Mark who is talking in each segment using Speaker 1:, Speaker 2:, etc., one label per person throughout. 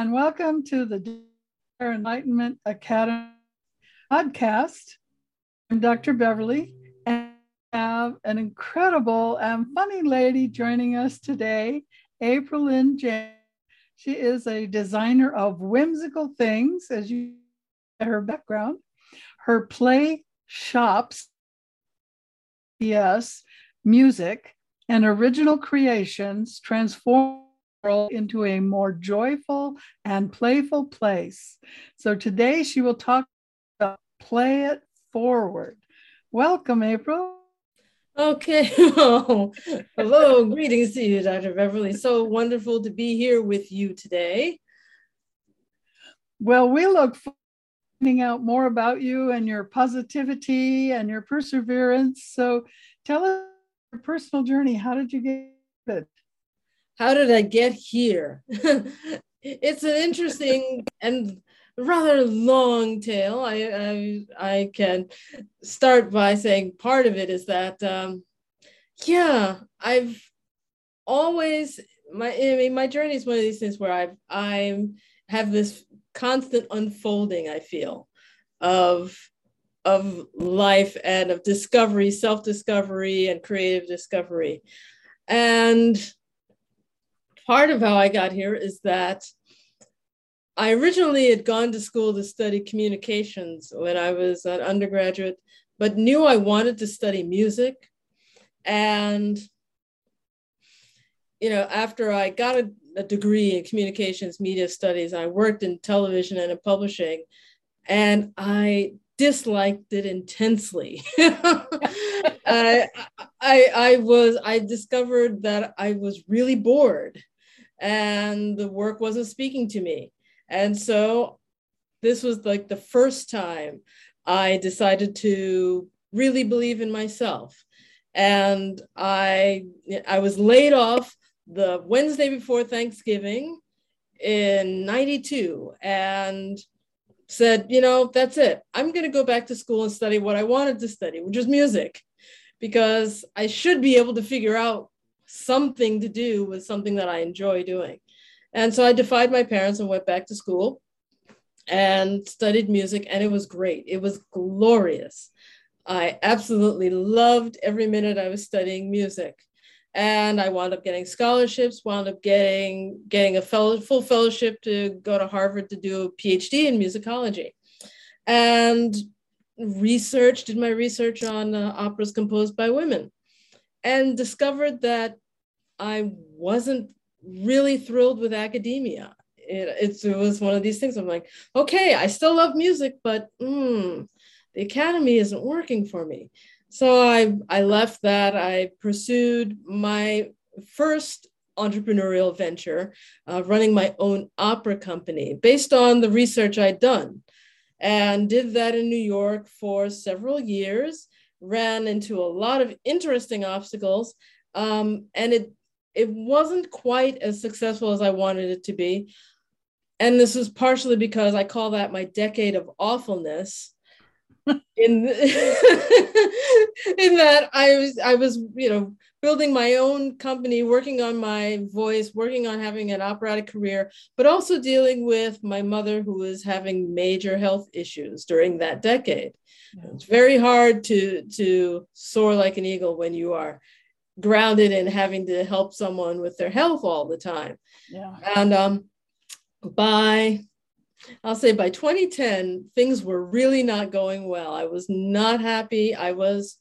Speaker 1: and welcome to the Enlightenment Academy podcast. I'm Dr. Beverly, and I have an incredible and funny lady joining us today, April Lynn James. She is a designer of whimsical things, as you her background. Her play shops, yes, music, and original creations transform into a more joyful and playful place. So today she will talk about play it forward. Welcome, April.
Speaker 2: Okay. Hello. Greetings to you, Dr. Beverly. So wonderful to be here with you today.
Speaker 1: Well, we look forward to finding out more about you and your positivity and your perseverance. So tell us your personal journey. How did you get?
Speaker 2: How did I get here? it's an interesting and rather long tale. I, I, I can start by saying part of it is that um, yeah, I've always my I mean my journey is one of these things where I've I have this constant unfolding. I feel of of life and of discovery, self discovery, and creative discovery, and part of how I got here is that I originally had gone to school to study communications when I was an undergraduate, but knew I wanted to study music. And, you know, after I got a, a degree in communications media studies, I worked in television and in publishing, and I disliked it intensely. I, I, I was, I discovered that I was really bored and the work wasn't speaking to me. And so this was like the first time I decided to really believe in myself. And I I was laid off the Wednesday before Thanksgiving in 92 and said, you know, that's it. I'm going to go back to school and study what I wanted to study, which was music, because I should be able to figure out something to do with something that I enjoy doing. And so I defied my parents and went back to school and studied music, and it was great. It was glorious. I absolutely loved every minute I was studying music. And I wound up getting scholarships, wound up getting getting a fellow, full fellowship to go to Harvard to do a PhD in musicology. And research, did my research on uh, operas composed by women and discovered that I wasn't really thrilled with academia. It, it, was one of these things. I'm like, okay, I still love music, but mm, the academy isn't working for me. So I, I left that. I pursued my first entrepreneurial venture, uh, running my own opera company based on the research I'd done. And did that in New York for several years ran into a lot of interesting obstacles, um, and it it wasn't quite as successful as I wanted it to be. And this was partially because I call that my decade of awfulness. In in that I was I was you know building my own company, working on my voice, working on having an operatic career, but also dealing with my mother who was having major health issues during that decade. It's very hard to to soar like an eagle when you are grounded in having to help someone with their health all the time. Yeah. And um, by I'll say by 2010, things were really not going well. I was not happy. I was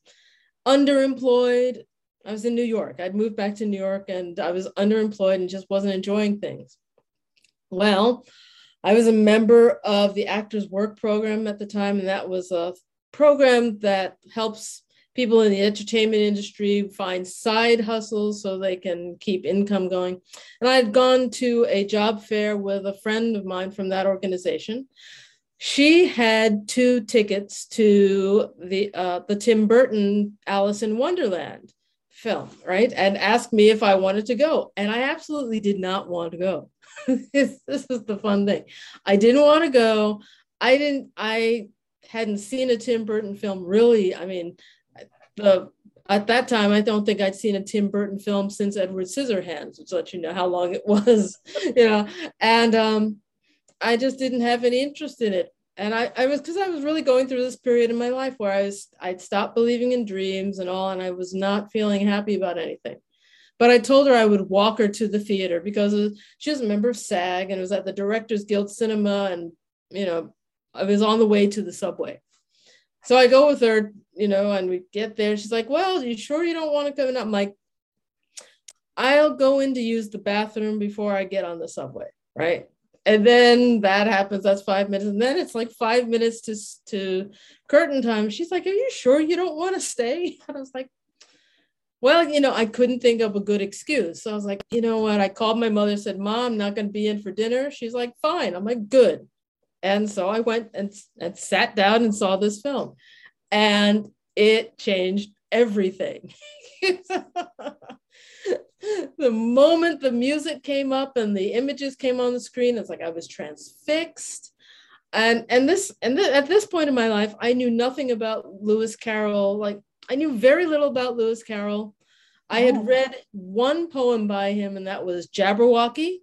Speaker 2: underemployed. I was in New York. I'd moved back to New York and I was underemployed and just wasn't enjoying things. Well, I was a member of the Actors Work Program at the time, and that was a program that helps people in the entertainment industry find side hustles so they can keep income going. And I had gone to a job fair with a friend of mine from that organization. She had two tickets to the uh, the Tim Burton Alice in Wonderland film, right? And asked me if I wanted to go. And I absolutely did not want to go. this, this is the fun thing. I didn't want to go. I didn't, I hadn't seen a Tim Burton film really. I mean, the at that time, I don't think I'd seen a Tim Burton film since Edward Scissorhands, which let you know how long it was, you know. And um, I just didn't have any interest in it. And I, I was because I was really going through this period in my life where I was I'd stopped believing in dreams and all, and I was not feeling happy about anything. But I told her I would walk her to the theater because she was a member of SAG and it was at the Directors Guild Cinema, and you know, I was on the way to the subway. So I go with her, you know, and we get there. She's like, Well, you sure you don't want to come? And I'm like, I'll go in to use the bathroom before I get on the subway, right? And then that happens. That's five minutes, and then it's like five minutes to to curtain time. She's like, "Are you sure you don't want to stay?" And I was like, "Well, you know, I couldn't think of a good excuse." So I was like, "You know what?" I called my mother, said, "Mom, I'm not going to be in for dinner." She's like, "Fine." I'm like, "Good." And so I went and, and sat down and saw this film, and it changed everything. the moment the music came up and the images came on the screen, it's like I was transfixed. And and this and th- at this point in my life, I knew nothing about Lewis Carroll. Like I knew very little about Lewis Carroll. I had oh. read one poem by him, and that was Jabberwocky,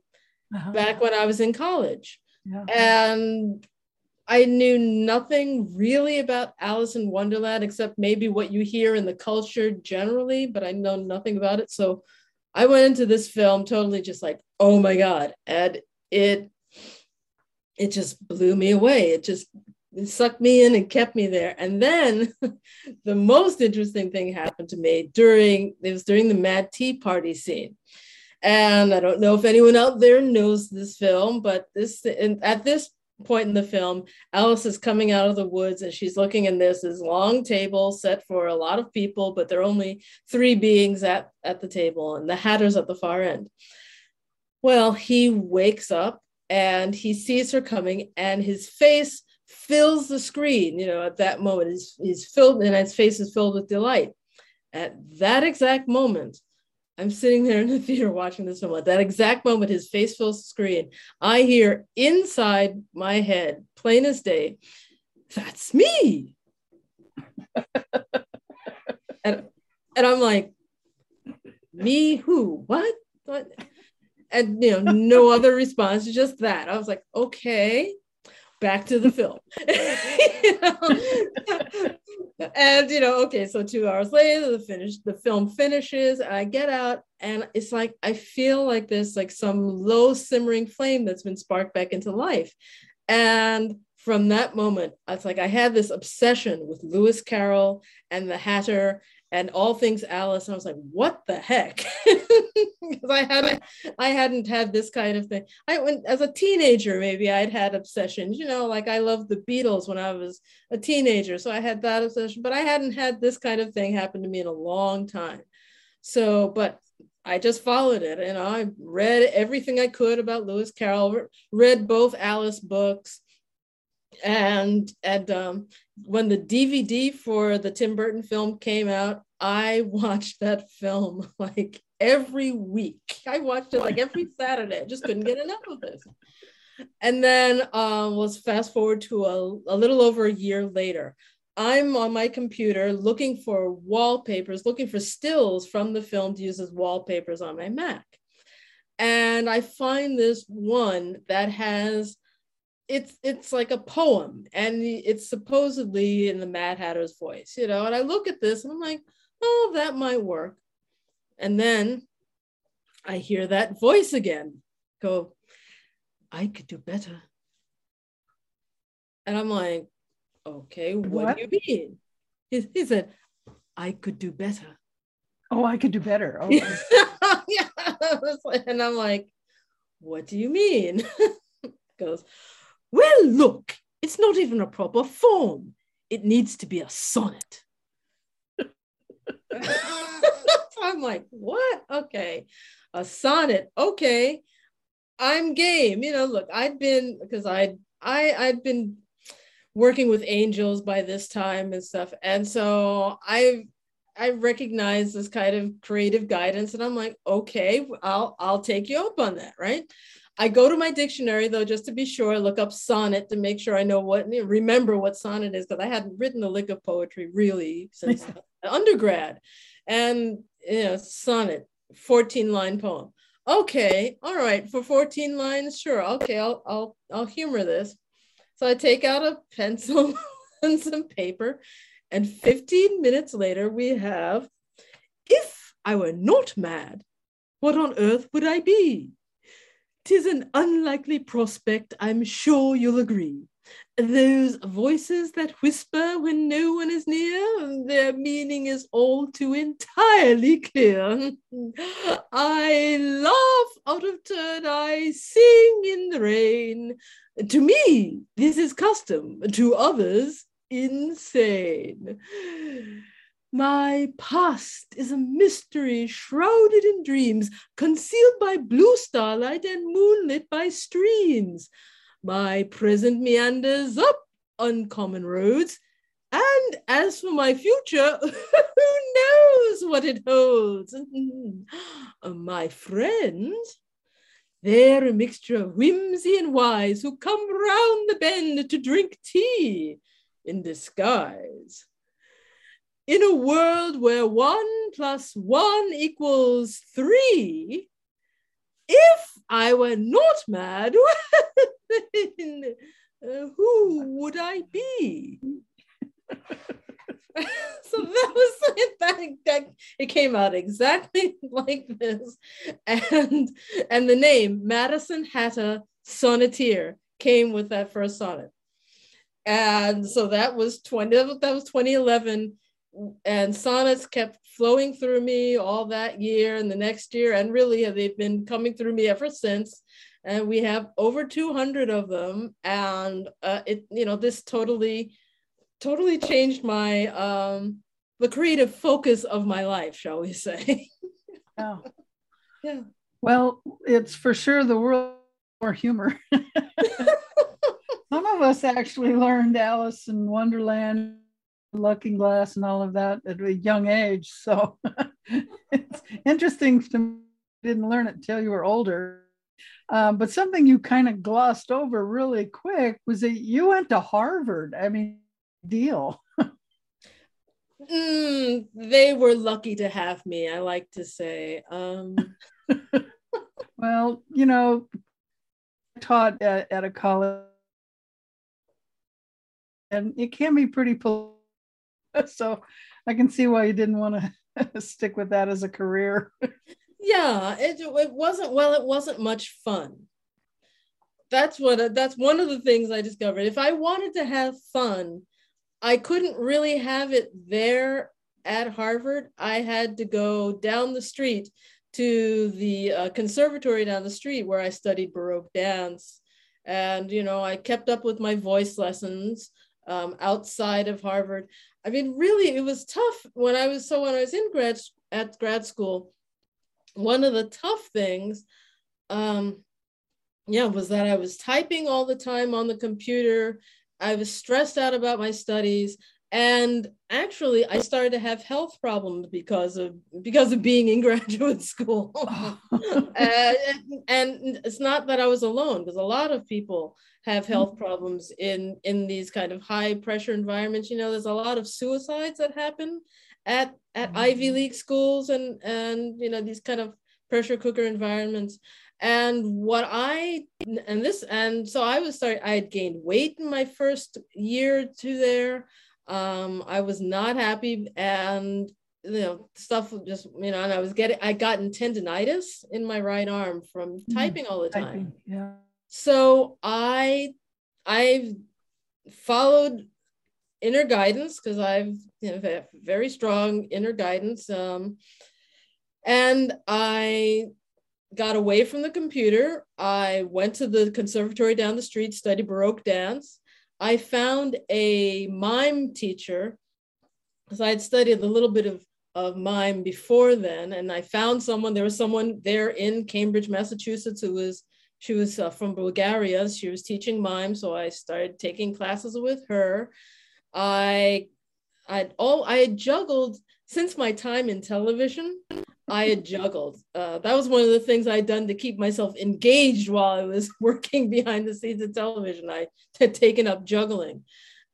Speaker 2: uh-huh. back when I was in college. Yeah. And I knew nothing really about Alice in Wonderland except maybe what you hear in the culture generally, but I know nothing about it. So I went into this film totally just like, oh my God. And it it just blew me away. It just it sucked me in and kept me there. And then the most interesting thing happened to me during it was during the Mad Tea Party scene. And I don't know if anyone out there knows this film, but this and at this point in the film, Alice is coming out of the woods and she's looking in this this long table set for a lot of people, but there are only three beings at, at the table, and the Hatter's at the far end. Well, he wakes up and he sees her coming, and his face fills the screen. You know, at that moment, he's, he's filled and his face is filled with delight. At that exact moment, I'm sitting there in the theater watching this film. At that exact moment, his face fills the screen. I hear inside my head, plain as day, that's me. and, and I'm like, me who? What? What? And you know, no other response, just that. I was like, okay, back to the film. you and you know, okay, so two hours later, the finish, the film finishes, I get out, and it's like I feel like there's like some low simmering flame that's been sparked back into life. And from that moment, it's like I had this obsession with Lewis Carroll and the Hatter and all things Alice. And I was like, what the heck? Because I hadn't I hadn't had this kind of thing. I went as a teenager, maybe I'd had obsessions, you know, like I loved the Beatles when I was a teenager. So I had that obsession, but I hadn't had this kind of thing happen to me in a long time. So, but I just followed it and I read everything I could about Lewis Carroll, read both Alice books, and and um, when the DVD for the Tim Burton film came out, I watched that film like every week. I watched it like every Saturday. I just couldn't get enough of it. And then um, let's fast forward to a, a little over a year later. I'm on my computer looking for wallpapers, looking for stills from the film to use as wallpapers on my Mac. And I find this one that has it's it's like a poem and it's supposedly in the Mad Hatter's voice, you know. And I look at this and I'm like, oh, that might work. And then I hear that voice again go, I could do better. And I'm like, okay, what, what? do you mean? He, he, said, I could do better.
Speaker 1: Oh, I could do better. Oh,
Speaker 2: yeah. and I'm like, what do you mean? goes, well, look, it's not even a proper form. It needs to be a sonnet. I'm like, what? Okay. A sonnet. Okay. I'm game. You know, look, I'd been because I I I'd been working with angels by this time and stuff. And so I I recognize this kind of creative guidance and I'm like, okay, I'll I'll take you up on that, right? I go to my dictionary though, just to be sure, I look up sonnet to make sure I know what, remember what sonnet is, because I hadn't written a lick of poetry really since undergrad. And, you know, sonnet, 14 line poem. okay, all right, for 14 lines, sure. Okay, I'll I'll I'll humor this. So I take out a pencil and some paper, and 15 minutes later we have if I were not mad, what on earth would I be? Tis an unlikely prospect, I'm sure you'll agree. Those voices that whisper when no one is near, their meaning is all too entirely clear. I laugh out of turn, I sing in the rain. To me, this is custom, to others, insane. My past is a mystery shrouded in dreams, concealed by blue starlight and moonlit by streams. My present meanders up uncommon roads, and as for my future, who knows what it holds? my friends, they're a mixture of whimsy and wise who come round the bend to drink tea in disguise. In a world where one plus one equals three, if I were not mad, then uh, who would I be? so that was that, that it came out exactly like this. And and the name madison hatter sonneteer came with that first sonnet. And so that was 20 that was 2011 and sonnets kept flowing through me all that year and the next year. And really they've been coming through me ever since. And we have over 200 of them. And uh, it you know this totally totally changed my um the creative focus of my life shall we say.
Speaker 1: Yeah yeah. Well it's for sure the world more humor. Some of us actually learned alice in wonderland looking glass and all of that at a young age. So it's interesting to me. didn't learn it till you were older. Um, but something you kind of glossed over really quick was that you went to Harvard. I mean, deal.
Speaker 2: mm, they were lucky to have me, I like to say. Um...
Speaker 1: well, you know, I taught at, at a college, and it can be pretty political so I can see why you didn't want to stick with that as a career.
Speaker 2: yeah, it, it wasn't, well, it wasn't much fun. That's what, that's one of the things I discovered. If I wanted to have fun, I couldn't really have it there at Harvard. I had to go down the street to the uh, conservatory down the street where I studied Baroque dance. And, you know, I kept up with my voice lessons um, outside of Harvard. I mean, really, it was tough when I was so when I was in grad at grad school. One of the tough things, um, yeah, was that I was typing all the time on the computer. I was stressed out about my studies, and actually, I started to have health problems because of because of being in graduate school. and, and it's not that I was alone, because a lot of people have mm-hmm. health problems in in these kind of high pressure environments you know there's a lot of suicides that happen at at mm-hmm. ivy league schools and and you know these kind of pressure cooker environments and what i and this and so i was sorry i had gained weight in my first year or two there um i was not happy and you know stuff just you know and i was getting i gotten tendonitis in my right arm from mm-hmm. typing all the time typing,
Speaker 1: yeah
Speaker 2: so I I've followed inner guidance because I've you know, very strong inner guidance. Um, and I got away from the computer. I went to the conservatory down the street, studied Baroque dance. I found a mime teacher because I had studied a little bit of, of mime before then. And I found someone, there was someone there in Cambridge, Massachusetts, who was she was uh, from Bulgaria. She was teaching mime, so I started taking classes with her. I, I all I had juggled since my time in television. I had juggled. Uh, that was one of the things I'd done to keep myself engaged while I was working behind the scenes of television. I had taken up juggling,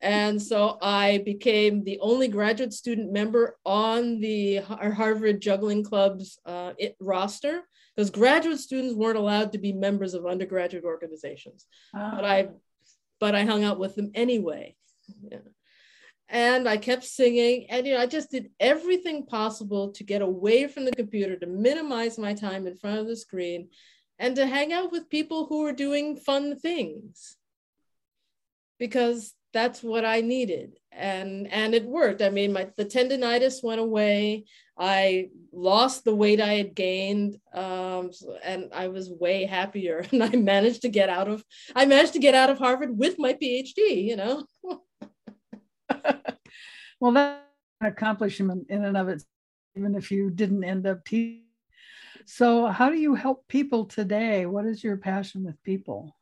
Speaker 2: And so I became the only graduate student member on the Harvard Juggling Club's uh, roster because graduate students weren't allowed to be members of undergraduate organizations. But I, but I hung out with them anyway. Yeah. And I kept singing, and you know, I just did everything possible to get away from the computer, to minimize my time in front of the screen, and to hang out with people who were doing fun things. Because that's what I needed. And and it worked. I mean, my the tendonitis went away. I lost the weight I had gained, um, and I was way happier. And I managed to get out of I managed to get out of Harvard with my PhD. You know.
Speaker 1: well, that's an accomplishment in and of itself, even if you didn't end up teaching. So, how do you help people today? What is your passion with people?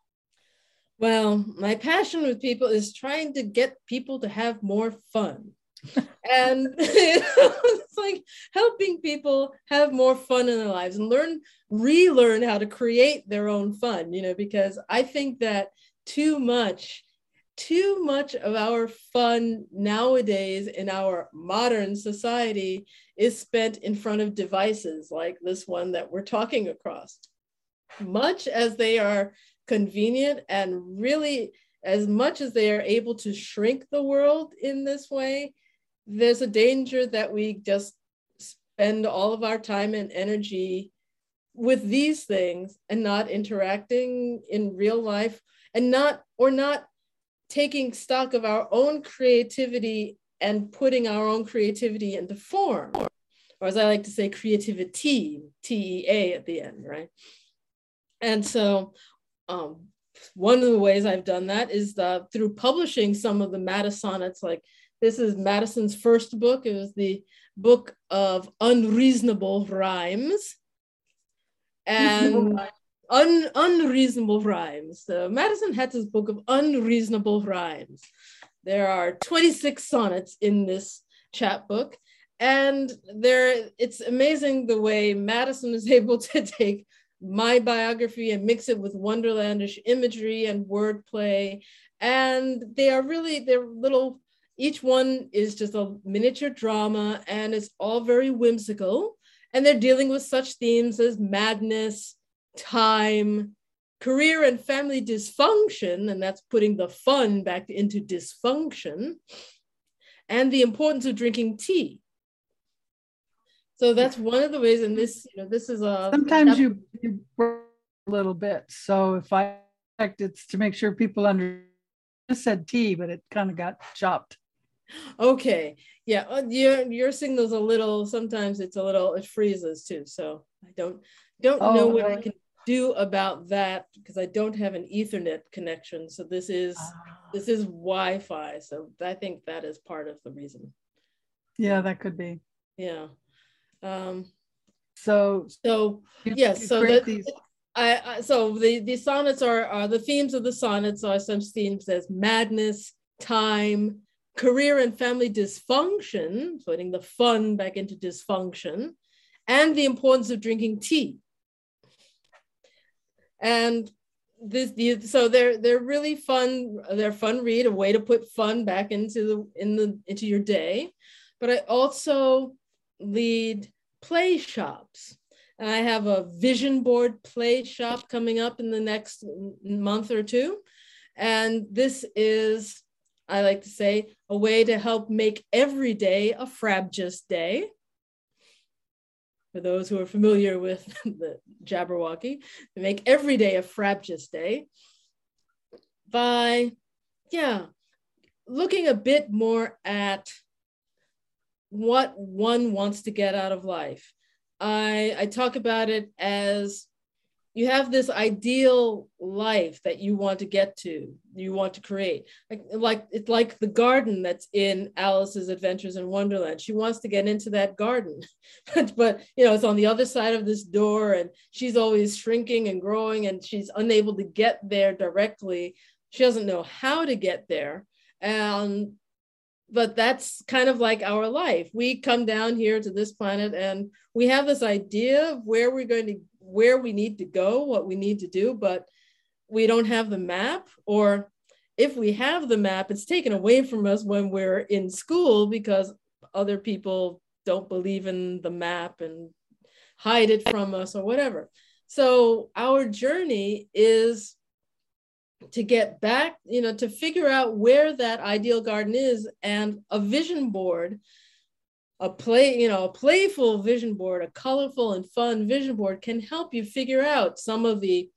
Speaker 2: Well, my passion with people is trying to get people to have more fun. and it's like helping people have more fun in their lives and learn relearn how to create their own fun you know because i think that too much too much of our fun nowadays in our modern society is spent in front of devices like this one that we're talking across. Much as they are convenient and really as much as they are able to shrink the world in this way there's a danger that we just spend all of our time and energy with these things and not interacting in real life and not or not taking stock of our own creativity and putting our own creativity into form or as i like to say creativity t-e-a at the end right and so um, one of the ways I've done that is the, through publishing some of the Madisonnets. Like this is Madison's first book. It was the book of unreasonable rhymes. And un, unreasonable rhymes. So Madison had this book of unreasonable rhymes. There are 26 sonnets in this chapbook. And there, it's amazing the way Madison is able to take my biography and mix it with wonderlandish imagery and wordplay. And they are really, they're little, each one is just a miniature drama and it's all very whimsical. And they're dealing with such themes as madness, time, career and family dysfunction, and that's putting the fun back into dysfunction, and the importance of drinking tea. So that's one of the ways, and this, you know, this is a
Speaker 1: sometimes you, you a little bit. So if I it's to make sure people under I said T, but it kind of got chopped.
Speaker 2: Okay. Yeah. Your your signal's a little sometimes it's a little it freezes too. So I don't don't oh, know what? I can do about that because I don't have an Ethernet connection. So this is ah. this is Wi-Fi. So I think that is part of the reason.
Speaker 1: Yeah, that could be.
Speaker 2: Yeah. Um,
Speaker 1: so
Speaker 2: so yes, so that these. I, I, so the the sonnets are, are the themes of the sonnets are some themes as madness, time, career and family dysfunction, putting the fun back into dysfunction, and the importance of drinking tea. And this, so they're they're really fun. They're fun read, a way to put fun back into the in the into your day. But I also lead play shops. And I have a vision board play shop coming up in the next month or two. And this is, I like to say, a way to help make every day a Frabjous day. For those who are familiar with the Jabberwocky, to make every day a Frabjous day by, yeah, looking a bit more at what one wants to get out of life. I, I talk about it as you have this ideal life that you want to get to, you want to create. Like, like it's like the garden that's in Alice's Adventures in Wonderland. She wants to get into that garden, but, you know, it's on the other side of this door, and she's always shrinking and growing, and she's unable to get there directly. She doesn't know how to get there. And but that's kind of like our life. We come down here to this planet and we have this idea of where we're going to, where we need to go, what we need to do, but we don't have the map or if we have the map, it's taken away from us when we're in school because other people don't believe in the map and hide it from us or whatever. So our journey is to get back, you know, to figure out where that ideal garden is and a vision board, a play, you know, a playful vision board, a colorful and fun vision board can help you figure out some of the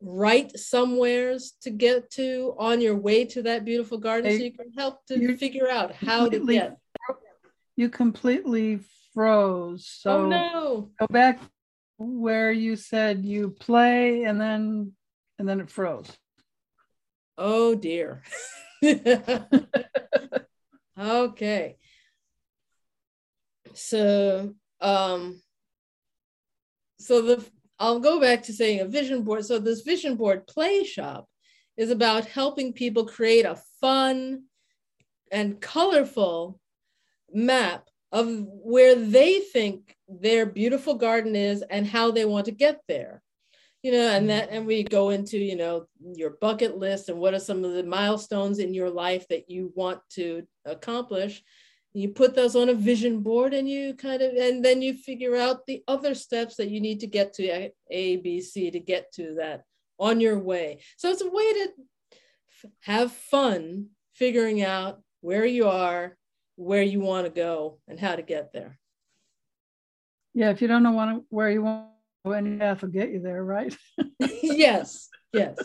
Speaker 2: right somewheres to get to on your way to that beautiful garden so you can help to figure out how to get
Speaker 1: you completely froze so
Speaker 2: oh no.
Speaker 1: go back where you said you play and then and then it froze.
Speaker 2: Oh dear. Okay so um so the I'll go back to saying a vision board. So, this vision board play shop is about helping people create a fun and colorful map of where they think their beautiful garden is and how they want to get there you know and that and we go into you know your bucket list and what are some of the milestones in your life that you want to accomplish you put those on a vision board and you kind of and then you figure out the other steps that you need to get to a, a b c to get to that on your way. So it's a way to f- have fun figuring out where you are where you want to go and how to get there.
Speaker 1: Yeah if you don't know where you want to go any path will get you there right?
Speaker 2: Yes yes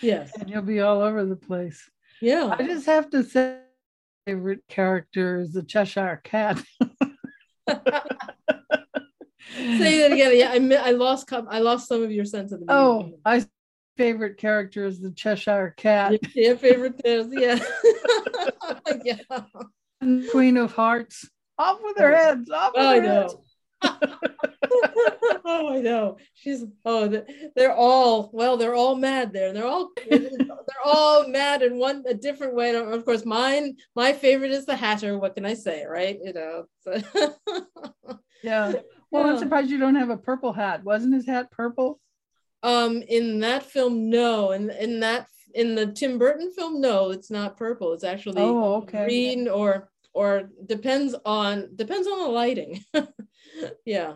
Speaker 2: yes.
Speaker 1: And you'll be all over the place.
Speaker 2: Yeah.
Speaker 1: I just have to say favorite character is the Cheshire Cat.
Speaker 2: Say that again. Yeah, I, I lost I lost some of your sense of the.
Speaker 1: Oh, I favorite character is the Cheshire Cat.
Speaker 2: Yeah, favorite is yeah.
Speaker 1: yeah. Queen of Hearts. Off with their oh. heads. Off oh, with
Speaker 2: oh,
Speaker 1: their heads.
Speaker 2: Oh, I know. She's oh, they're all well. They're all mad there. They're all they're all mad in one a different way. And of course, mine my favorite is the Hatter. What can I say, right? You know. So.
Speaker 1: yeah. Well, yeah. I'm surprised you don't have a purple hat. Wasn't his hat purple?
Speaker 2: Um, in that film, no. And in, in that in the Tim Burton film, no, it's not purple. It's actually
Speaker 1: oh, okay.
Speaker 2: green or or depends on depends on the lighting. yeah.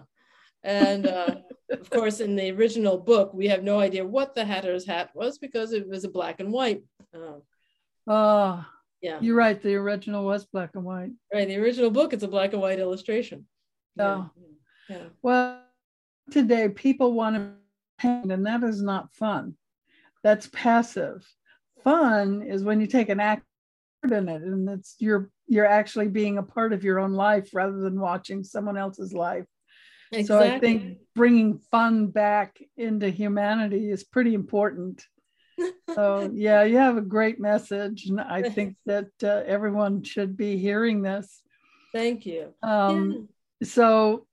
Speaker 2: And uh, of course, in the original book, we have no idea what the Hatter's hat was because it was a black and white.
Speaker 1: Oh, uh, yeah. You're right. The original was black and white.
Speaker 2: Right. The original book, it's a black and white illustration.
Speaker 1: Oh. Yeah. yeah. Well, today people want to paint, and that is not fun. That's passive. Fun is when you take an act in it, and it's you're you're actually being a part of your own life rather than watching someone else's life. Exactly. So I think bringing fun back into humanity is pretty important. so yeah, you have a great message, and I think that uh, everyone should be hearing this.
Speaker 2: Thank you.
Speaker 1: Um, yeah. So,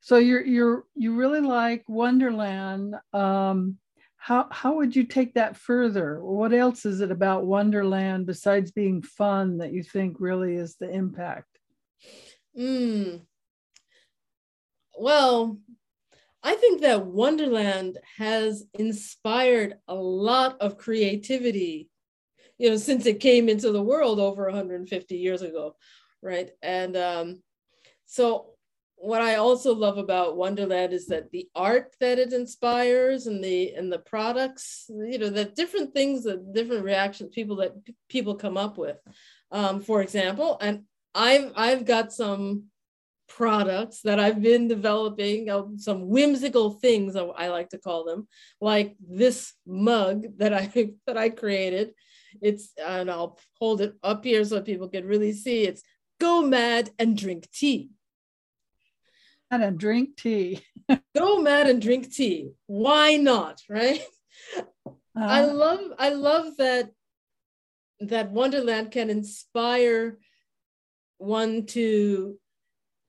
Speaker 1: so you're you're you really like Wonderland. Um, how how would you take that further? What else is it about Wonderland besides being fun that you think really is the impact?
Speaker 2: Hmm well, I think that Wonderland has inspired a lot of creativity, you know, since it came into the world over 150 years ago, right? And um, so, what I also love about Wonderland is that the art that it inspires and the and the products, you know, the different things, the different reactions people that people come up with. Um, for example, and I've I've got some products that I've been developing, uh, some whimsical things I like to call them, like this mug that I that I created. It's and I'll hold it up here so people can really see. It's go mad and drink tea.
Speaker 1: And drink tea.
Speaker 2: go mad and drink tea. Why not? Right? Uh, I love I love that that Wonderland can inspire one to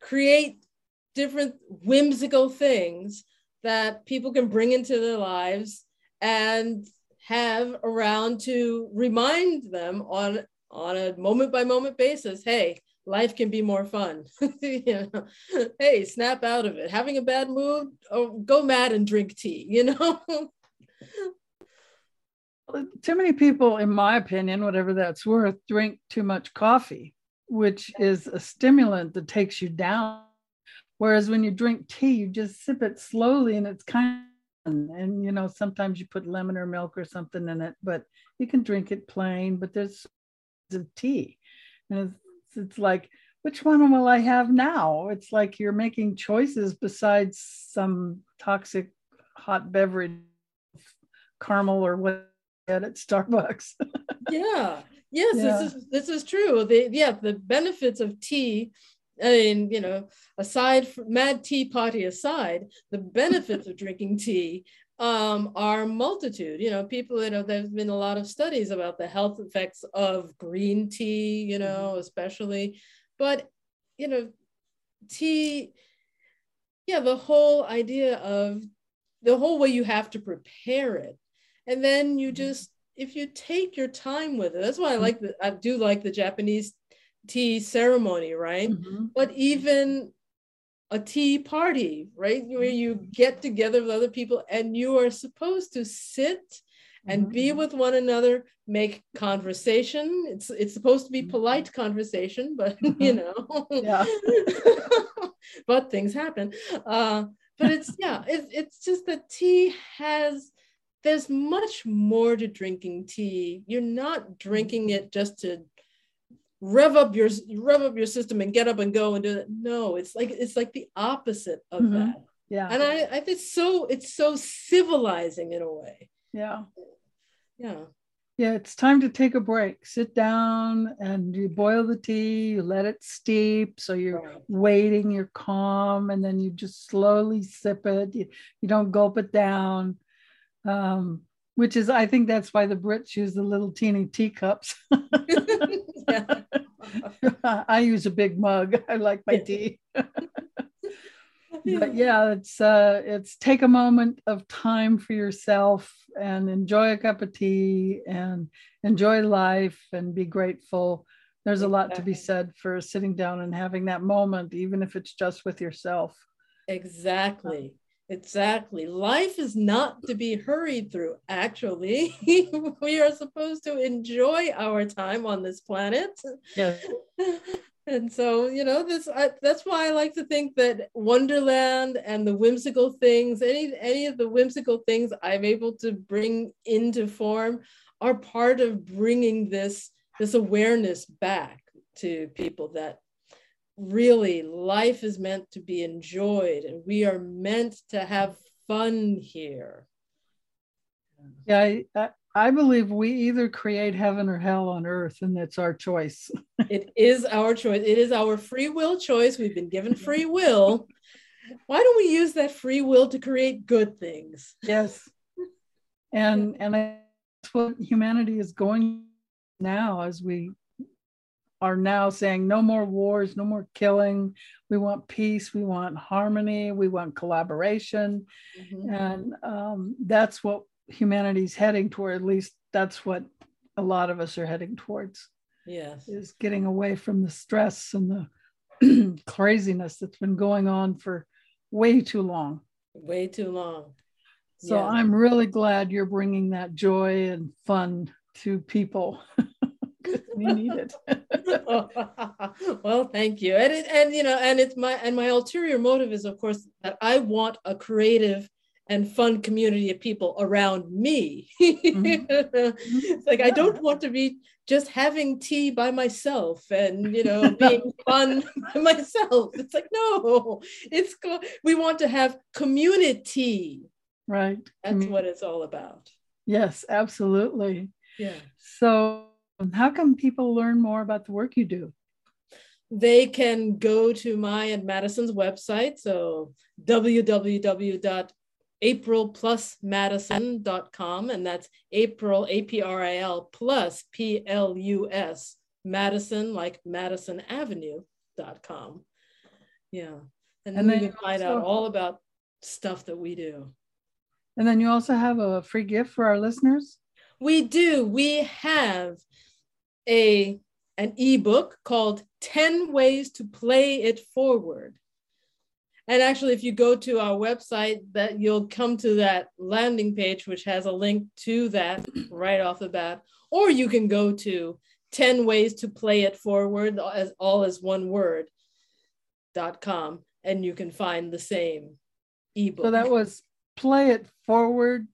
Speaker 2: create different whimsical things that people can bring into their lives and have around to remind them on on a moment by moment basis hey life can be more fun you know hey snap out of it having a bad mood oh, go mad and drink tea you know
Speaker 1: too many people, in my opinion, whatever that's worth, drink too much coffee, which is a stimulant that takes you down. Whereas when you drink tea, you just sip it slowly and it's kind of, and you know, sometimes you put lemon or milk or something in it, but you can drink it plain, but there's of tea. And it's, like, which one will I have now? It's like you're making choices besides some toxic hot beverage, caramel or what at Starbucks.
Speaker 2: yeah. Yes, yeah. this is this is true. The yeah, the benefits of tea. I mean, you know, aside from mad tea party aside, the benefits of drinking tea um, are multitude. You know, people, you know, there's been a lot of studies about the health effects of green tea, you know, mm-hmm. especially. But, you know, tea, yeah, the whole idea of the whole way you have to prepare it and then you mm-hmm. just if you take your time with it that's why i like the i do like the japanese tea ceremony right mm-hmm. but even a tea party right where you mm-hmm. get together with other people and you are supposed to sit and mm-hmm. be with one another make conversation it's it's supposed to be mm-hmm. polite conversation but you know yeah but things happen uh but it's yeah it, it's just that tea has there's much more to drinking tea. You're not drinking it just to rev up your rev up your system and get up and go and do it. No, it's like it's like the opposite of mm-hmm. that.
Speaker 1: Yeah.
Speaker 2: And I, I think so it's so civilizing in a way.
Speaker 1: Yeah.
Speaker 2: Yeah.
Speaker 1: Yeah, it's time to take a break. Sit down and you boil the tea, you let it steep. So you're right. waiting, you're calm, and then you just slowly sip it. You, you don't gulp it down um, which is I think that's why the Brits use the little teeny teacups. I use a big mug. I like my tea. but yeah, it's uh, it's take a moment of time for yourself and enjoy a cup of tea and enjoy life and be grateful. There's a lot to be said for sitting down and having that moment, even if it's just with yourself.
Speaker 2: Exactly. Exactly. Life is not to be hurried through. Actually, we are supposed to enjoy our time on this planet.
Speaker 1: Yes.
Speaker 2: and so, you know, this I, that's why I like to think that Wonderland and the whimsical things, any any of the whimsical things I'm able to bring into form, are part of bringing this this awareness back to people that really life is meant to be enjoyed and we are meant to have fun here.
Speaker 1: Yeah I, I believe we either create heaven or hell on earth and that's our choice.
Speaker 2: It is our choice. It is our free will choice. We've been given free will. Why don't we use that free will to create good things?
Speaker 1: Yes. And and that's what humanity is going now as we are now saying no more wars, no more killing. We want peace, we want harmony, we want collaboration. Mm-hmm. And um, that's what humanity's heading toward. At least that's what a lot of us are heading towards.
Speaker 2: Yes.
Speaker 1: Is getting away from the stress and the craziness that's been going on for way too long.
Speaker 2: Way too long.
Speaker 1: So yeah. I'm really glad you're bringing that joy and fun to people. we need it.
Speaker 2: well, thank you. And it, and you know, and it's my and my ulterior motive is, of course, that I want a creative and fun community of people around me. Mm-hmm. it's like I don't want to be just having tea by myself and you know being fun by myself. It's like no, it's we want to have community.
Speaker 1: Right.
Speaker 2: That's what it's all about.
Speaker 1: Yes, absolutely.
Speaker 2: Yeah.
Speaker 1: So Um, how can people learn more about the work you do?
Speaker 2: They can go to my and Madison's website, so www.aprilplusmadison.com, and that's April, A P R I L, plus P L U S, Madison, like Madison Avenue.com. Yeah. And, and then you can find also, out all about stuff that we do.
Speaker 1: And then you also have a free gift for our listeners?
Speaker 2: We do. We have a an ebook called 10 Ways to Play It Forward. and actually, if you go to our website, that you'll come to that landing page, which has a link to that right off the bat. Or you can go to 10 ways to play it forward as all as one word dot com and you can find the same ebook.
Speaker 1: So that was play it forward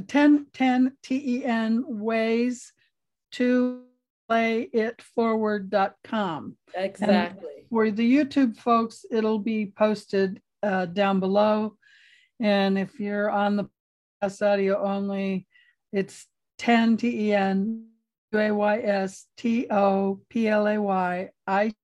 Speaker 1: 10 10 T-E-N ways to play it forward.com.
Speaker 2: Exactly.
Speaker 1: And for the YouTube folks, it'll be posted uh, down below. And if you're on the podcast audio only, it's 10 T E N U A Y S T O P L A Y I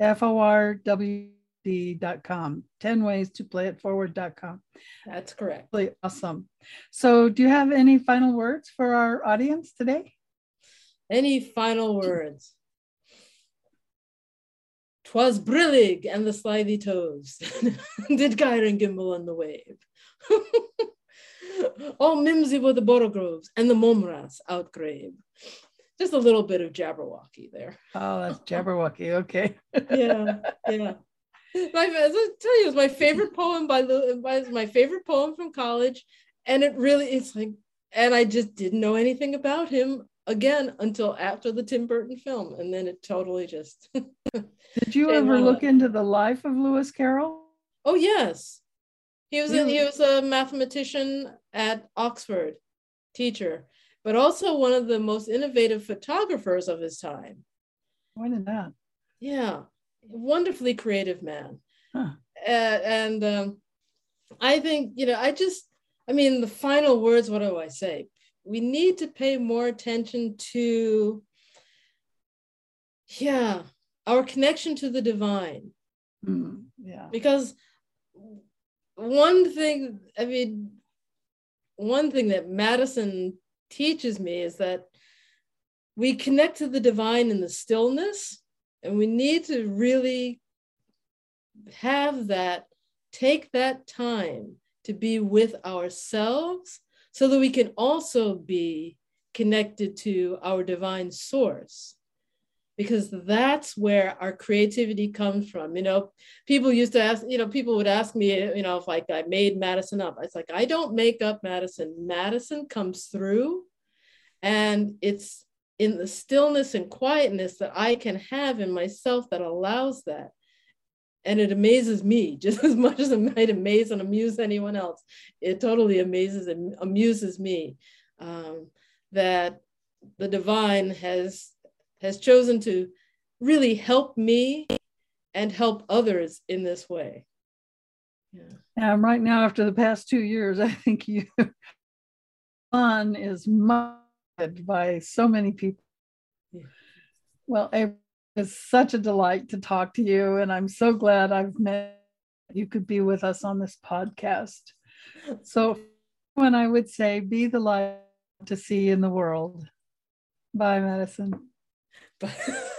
Speaker 1: F O R W D.com. 10 ways to play it forward.com.
Speaker 2: That's correct.
Speaker 1: Really awesome. So, do you have any final words for our audience today?
Speaker 2: Any final words? Twas brillig and the slithy toves did gyre and gimble on the wave. All mimsy were the borogoves and the mome raths outgrave. Just a little bit of Jabberwocky there.
Speaker 1: Oh, that's Jabberwocky. Okay.
Speaker 2: yeah, yeah. My, as I tell you, it's my favorite poem by, by my favorite poem from college, and it really it's like, and I just didn't know anything about him again until after the Tim Burton film, and then it totally just.
Speaker 1: Did you ever look into the life of Lewis Carroll?
Speaker 2: Oh yes, he was a, he was a mathematician at Oxford, teacher, but also one of the most innovative photographers of his time.
Speaker 1: Why did that?
Speaker 2: Yeah, wonderfully creative man, huh. uh, and um, I think you know I just I mean the final words. What do I say? we need to pay more attention to yeah our connection to the divine
Speaker 1: mm, yeah
Speaker 2: because one thing i mean one thing that madison teaches me is that we connect to the divine in the stillness and we need to really have that take that time to be with ourselves so that we can also be connected to our divine source. Because that's where our creativity comes from. You know people used to ask you know people would ask me you know if like i made madison up. It's like i don't make up madison. Madison comes through and it's in the stillness and quietness that i can have in myself that allows that and it amazes me just as much as it might amaze and amuse anyone else. It totally amazes and amuses me um, that the divine has has chosen to really help me and help others in this way.
Speaker 1: Yeah. Um, right now, after the past two years, I think you fun is modded by so many people. Yeah. Well, it's such a delight to talk to you, and I'm so glad I've met you could be with us on this podcast. So, when I would say, be the light to see in the world. Bye, Madison. Bye.